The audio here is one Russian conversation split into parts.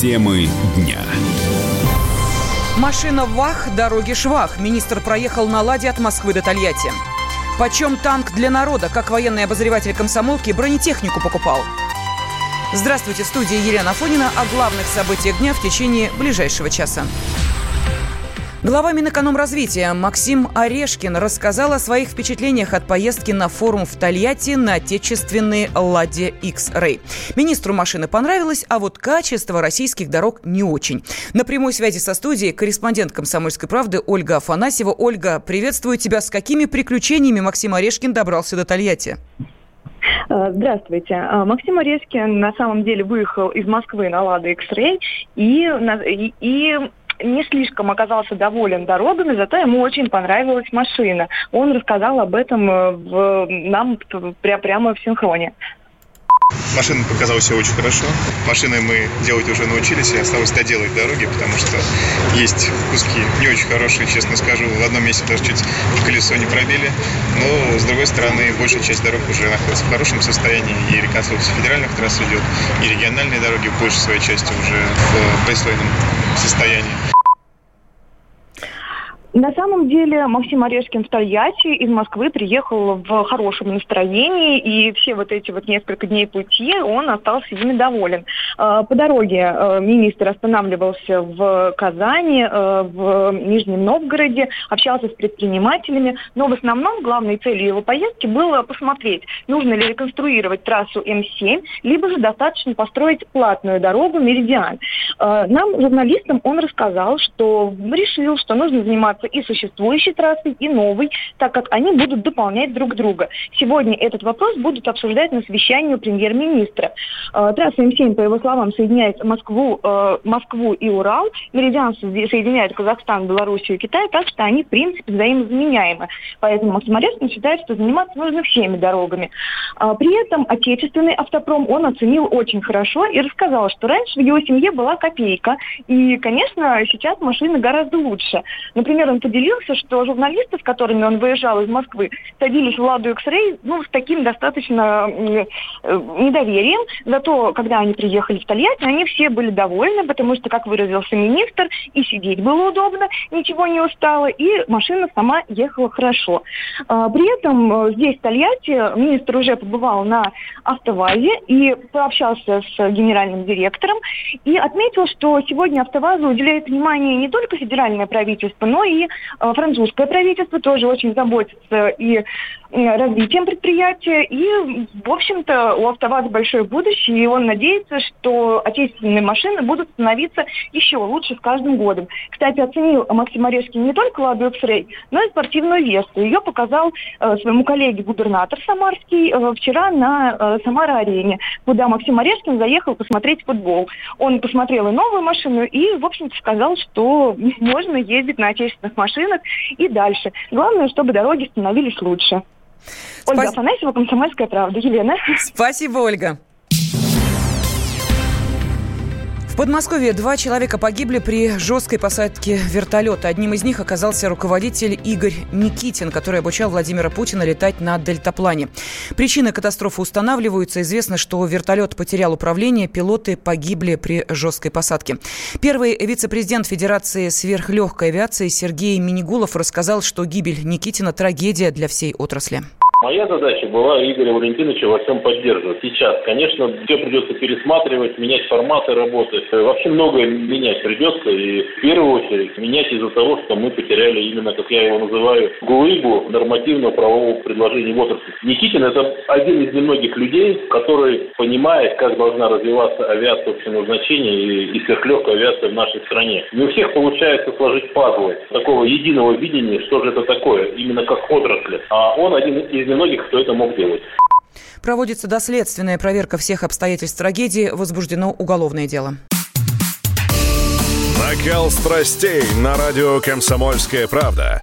Темы дня. Машина ВАХ, дороги швах. Министр проехал на «Ладе» от Москвы до Тольятти. Почем танк для народа? Как военный обозреватель комсомолки бронетехнику покупал? Здравствуйте, студия Елена Афонина о главных событиях дня в течение ближайшего часа. Глава Минэкономразвития Максим Орешкин рассказал о своих впечатлениях от поездки на форум в Тольятти на отечественные «Ладе X-Ray». Министру машины понравилось, а вот качество российских дорог не очень. На прямой связи со студией корреспондент «Комсомольской правды» Ольга Афанасьева. Ольга, приветствую тебя. С какими приключениями Максим Орешкин добрался до Тольятти? Э, здравствуйте. Э, Максим Орешкин на самом деле выехал из Москвы на «Лада X-Ray» и, и, и не слишком оказался доволен дорогами, зато ему очень понравилась машина. Он рассказал об этом э, в, нам прямо в синхроне. Машина показалась все очень хорошо. Машины мы делать уже научились, и осталось доделать дороги, потому что есть куски не очень хорошие, честно скажу. В одном месте даже чуть колесо не пробили. Но, с другой стороны, большая часть дорог уже находится в хорошем состоянии. И реконструкция федеральных трасс идет, и региональные дороги большей своей части уже в пристойном состоянии. На самом деле Максим Орешкин в Тольятти из Москвы приехал в хорошем настроении, и все вот эти вот несколько дней пути он остался ими доволен. А, по дороге э, министр останавливался в Казани, э, в Нижнем Новгороде, общался с предпринимателями, но в основном главной целью его поездки было посмотреть, нужно ли реконструировать трассу М7, либо же достаточно построить платную дорогу Меридиан. Нам, журналистам, он рассказал, что решил, что нужно заниматься развиваться и существующей трассой, и новой, так как они будут дополнять друг друга. Сегодня этот вопрос будут обсуждать на совещании премьер-министра. Э, трасса М7, по его словам, соединяет Москву, э, Москву и Урал. Меридиан соединяет Казахстан, Белоруссию и Китай, так что они, в принципе, взаимозаменяемы. Поэтому Арестин считает, что заниматься нужно всеми дорогами. Э, при этом отечественный автопром он оценил очень хорошо и рассказал, что раньше в его семье была копейка. И, конечно, сейчас машины гораздо лучше. Например, он поделился, что журналисты, с которыми он выезжал из Москвы, садились в «Ладу X-Ray» ну, с таким достаточно э, недоверием. Зато, когда они приехали в Тольятти, они все были довольны, потому что, как выразился министр, и сидеть было удобно, ничего не устало, и машина сама ехала хорошо. А, при этом э, здесь, в Тольятти, министр уже побывал на автовазе и пообщался с генеральным директором и отметил, что сегодня автовазу уделяет внимание не только федеральное правительство, но и Э, французское правительство тоже очень заботится и развитием предприятия. И, в общем-то, у АвтоВАЗа большое будущее, и он надеется, что отечественные машины будут становиться еще лучше с каждым годом. Кстати, оценил Максим Орешкин не только «Ладу X-Ray», но и спортивную Весту. Ее показал э, своему коллеге губернатор Самарский э, вчера на э, Самара-арене, куда Максим Орешкин заехал посмотреть футбол. Он посмотрел и новую машину, и, в общем-то, сказал, что можно ездить на отечественных машинах и дальше. Главное, чтобы дороги становились лучше. Ольга Спас... Афанасьева, «Комсомольская правда». Елена. Спасибо, Ольга. Подмосковье два человека погибли при жесткой посадке вертолета. Одним из них оказался руководитель Игорь Никитин, который обучал Владимира Путина летать на дельтаплане. Причины катастрофы устанавливаются. Известно, что вертолет потерял управление, пилоты погибли при жесткой посадке. Первый вице-президент Федерации сверхлегкой авиации Сергей Минигулов рассказал, что гибель Никитина – трагедия для всей отрасли. Моя задача была Игоря Валентиновича во всем поддерживать. Сейчас, конечно, все придется пересматривать, менять форматы работы. Вообще многое менять придется. И в первую очередь менять из-за того, что мы потеряли именно, как я его называю, глыбу нормативного правового предложения в отрасли. Никитин – это один из немногих людей, который понимает, как должна развиваться авиация общего значения и, и сверхлегкая авиация в нашей стране. Не у всех получается сложить пазлы такого единого видения, что же это такое, именно как отрасли. А он один из немногих, кто это мог делать. Проводится доследственная проверка всех обстоятельств трагедии. Возбуждено уголовное дело. Накал страстей на радио «Комсомольская правда».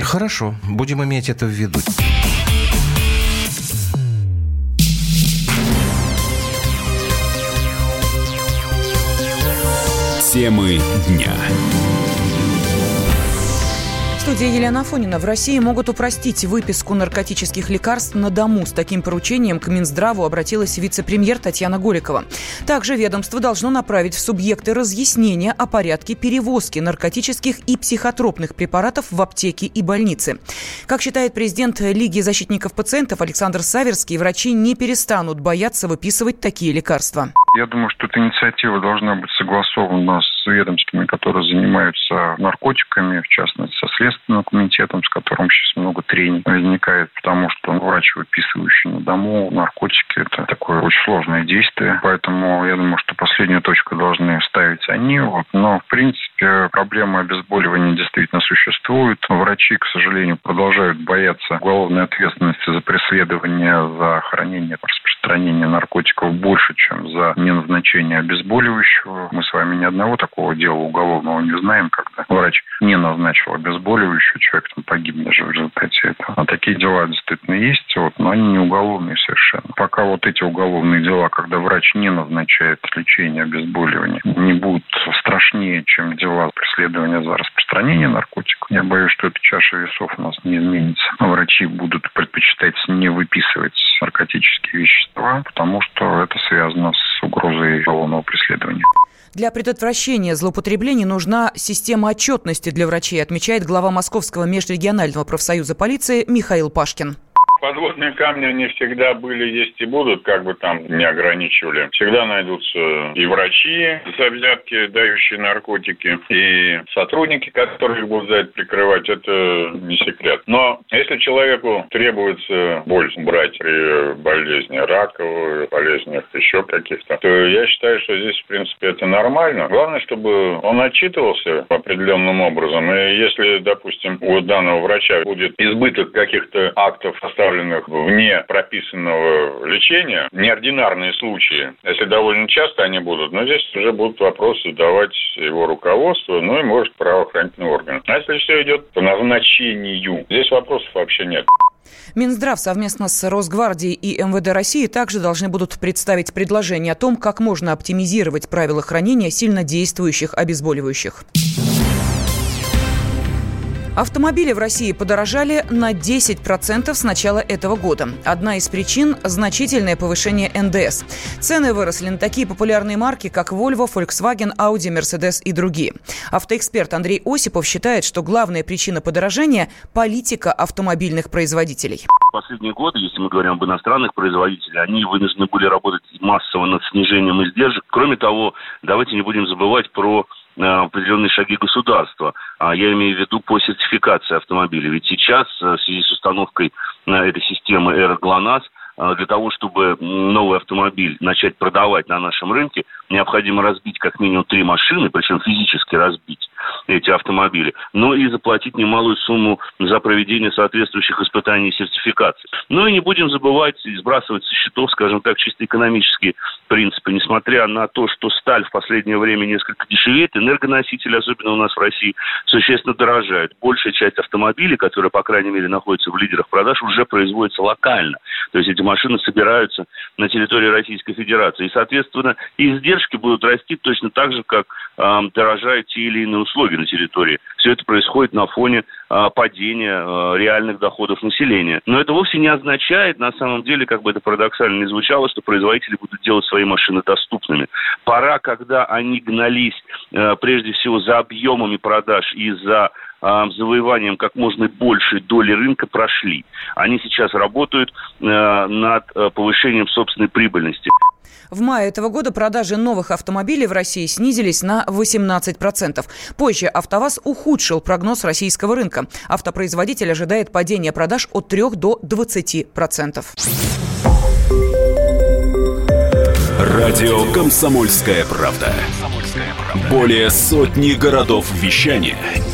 Хорошо, будем иметь это в виду. Темы дня студии Елена Афонина. В России могут упростить выписку наркотических лекарств на дому. С таким поручением к Минздраву обратилась вице-премьер Татьяна Голикова. Также ведомство должно направить в субъекты разъяснения о порядке перевозки наркотических и психотропных препаратов в аптеки и больницы. Как считает президент Лиги защитников пациентов Александр Саверский, врачи не перестанут бояться выписывать такие лекарства. Я думаю, что эта инициатива должна быть согласована с ведомствами, которые занимаются наркотиками, в частности, со Следственным комитетом, с которым сейчас много трений возникает, потому что врач, выписывающий на дому наркотики, это такое очень сложное действие. Поэтому я думаю, что последнюю точку должны ставить они. Вот. Но, в принципе, проблема обезболивания действительно существует. Врачи, к сожалению, продолжают бояться уголовной ответственности за преследование, за хранение, распространение наркотиков больше, чем за неназначение обезболивающего. Мы с вами ни одного такого дела уголовного не знаем, когда врач не назначил обезболивающего, человек там погиб даже в результате этого. А такие дела действительно есть, вот, но они не уголовные совершенно. Пока вот эти уголовные дела, когда врач не назначает лечение обезболивания, не будут страшнее, чем дела преследования за распространение наркотиков, я боюсь, что эта чаша весов у нас не изменится. Врачи будут предпочитать не выписывать наркотические вещества, потому что это связано с угрозой уголовного преследования. Для предотвращения злоупотреблений нужна система отчетности для врачей, отмечает глава Московского межрегионального профсоюза полиции Михаил Пашкин подводные камни не всегда были, есть и будут, как бы там не ограничивали. Всегда найдутся и врачи за взятки, дающие наркотики, и сотрудники, которые будут за это прикрывать, это не секрет. Но если человеку требуется боль брать при болезни раковой, болезнях еще каких-то, то я считаю, что здесь, в принципе, это нормально. Главное, чтобы он отчитывался определенным образом. И если, допустим, у данного врача будет избыток каких-то актов, оставленных направленных вне прописанного лечения, неординарные случаи, если довольно часто они будут, но здесь уже будут вопросы задавать его руководство, ну и, может, правоохранительный орган. А если все идет по назначению, здесь вопросов вообще нет. Минздрав совместно с Росгвардией и МВД России также должны будут представить предложение о том, как можно оптимизировать правила хранения сильно действующих обезболивающих. Автомобили в России подорожали на 10% с начала этого года. Одна из причин – значительное повышение НДС. Цены выросли на такие популярные марки, как Volvo, Volkswagen, Audi, Mercedes и другие. Автоэксперт Андрей Осипов считает, что главная причина подорожания – политика автомобильных производителей последние годы, если мы говорим об иностранных производителях, они вынуждены были работать массово над снижением издержек. Кроме того, давайте не будем забывать про определенные шаги государства. А я имею в виду по сертификации автомобиля. Ведь сейчас э, в связи с установкой э, этой системы «Эра ГЛОНАСС» для того, чтобы новый автомобиль начать продавать на нашем рынке, необходимо разбить как минимум три машины, причем физически разбить эти автомобили, но и заплатить немалую сумму за проведение соответствующих испытаний и сертификаций. Ну и не будем забывать сбрасывать со счетов, скажем так, чисто экономические принципы. Несмотря на то, что сталь в последнее время несколько дешевеет, энергоносители, особенно у нас в России, существенно дорожают. Большая часть автомобилей, которые, по крайней мере, находятся в лидерах продаж, уже производится локально. То есть эти машины собираются на территории Российской Федерации. И, соответственно, издержки будут расти точно так же, как э, дорожают те или иные условия на территории. Все это происходит на фоне э, падения э, реальных доходов населения. Но это вовсе не означает, на самом деле, как бы это парадоксально не звучало, что производители будут делать свои машины доступными. Пора, когда они гнались э, прежде всего за объемами продаж и за завоеванием как можно большей доли рынка прошли. Они сейчас работают э, над э, повышением собственной прибыльности. В мае этого года продажи новых автомобилей в России снизились на 18%. Позже «АвтоВАЗ» ухудшил прогноз российского рынка. Автопроизводитель ожидает падения продаж от 3 до 20%. Радио «Комсомольская правда». Более сотни городов вещания –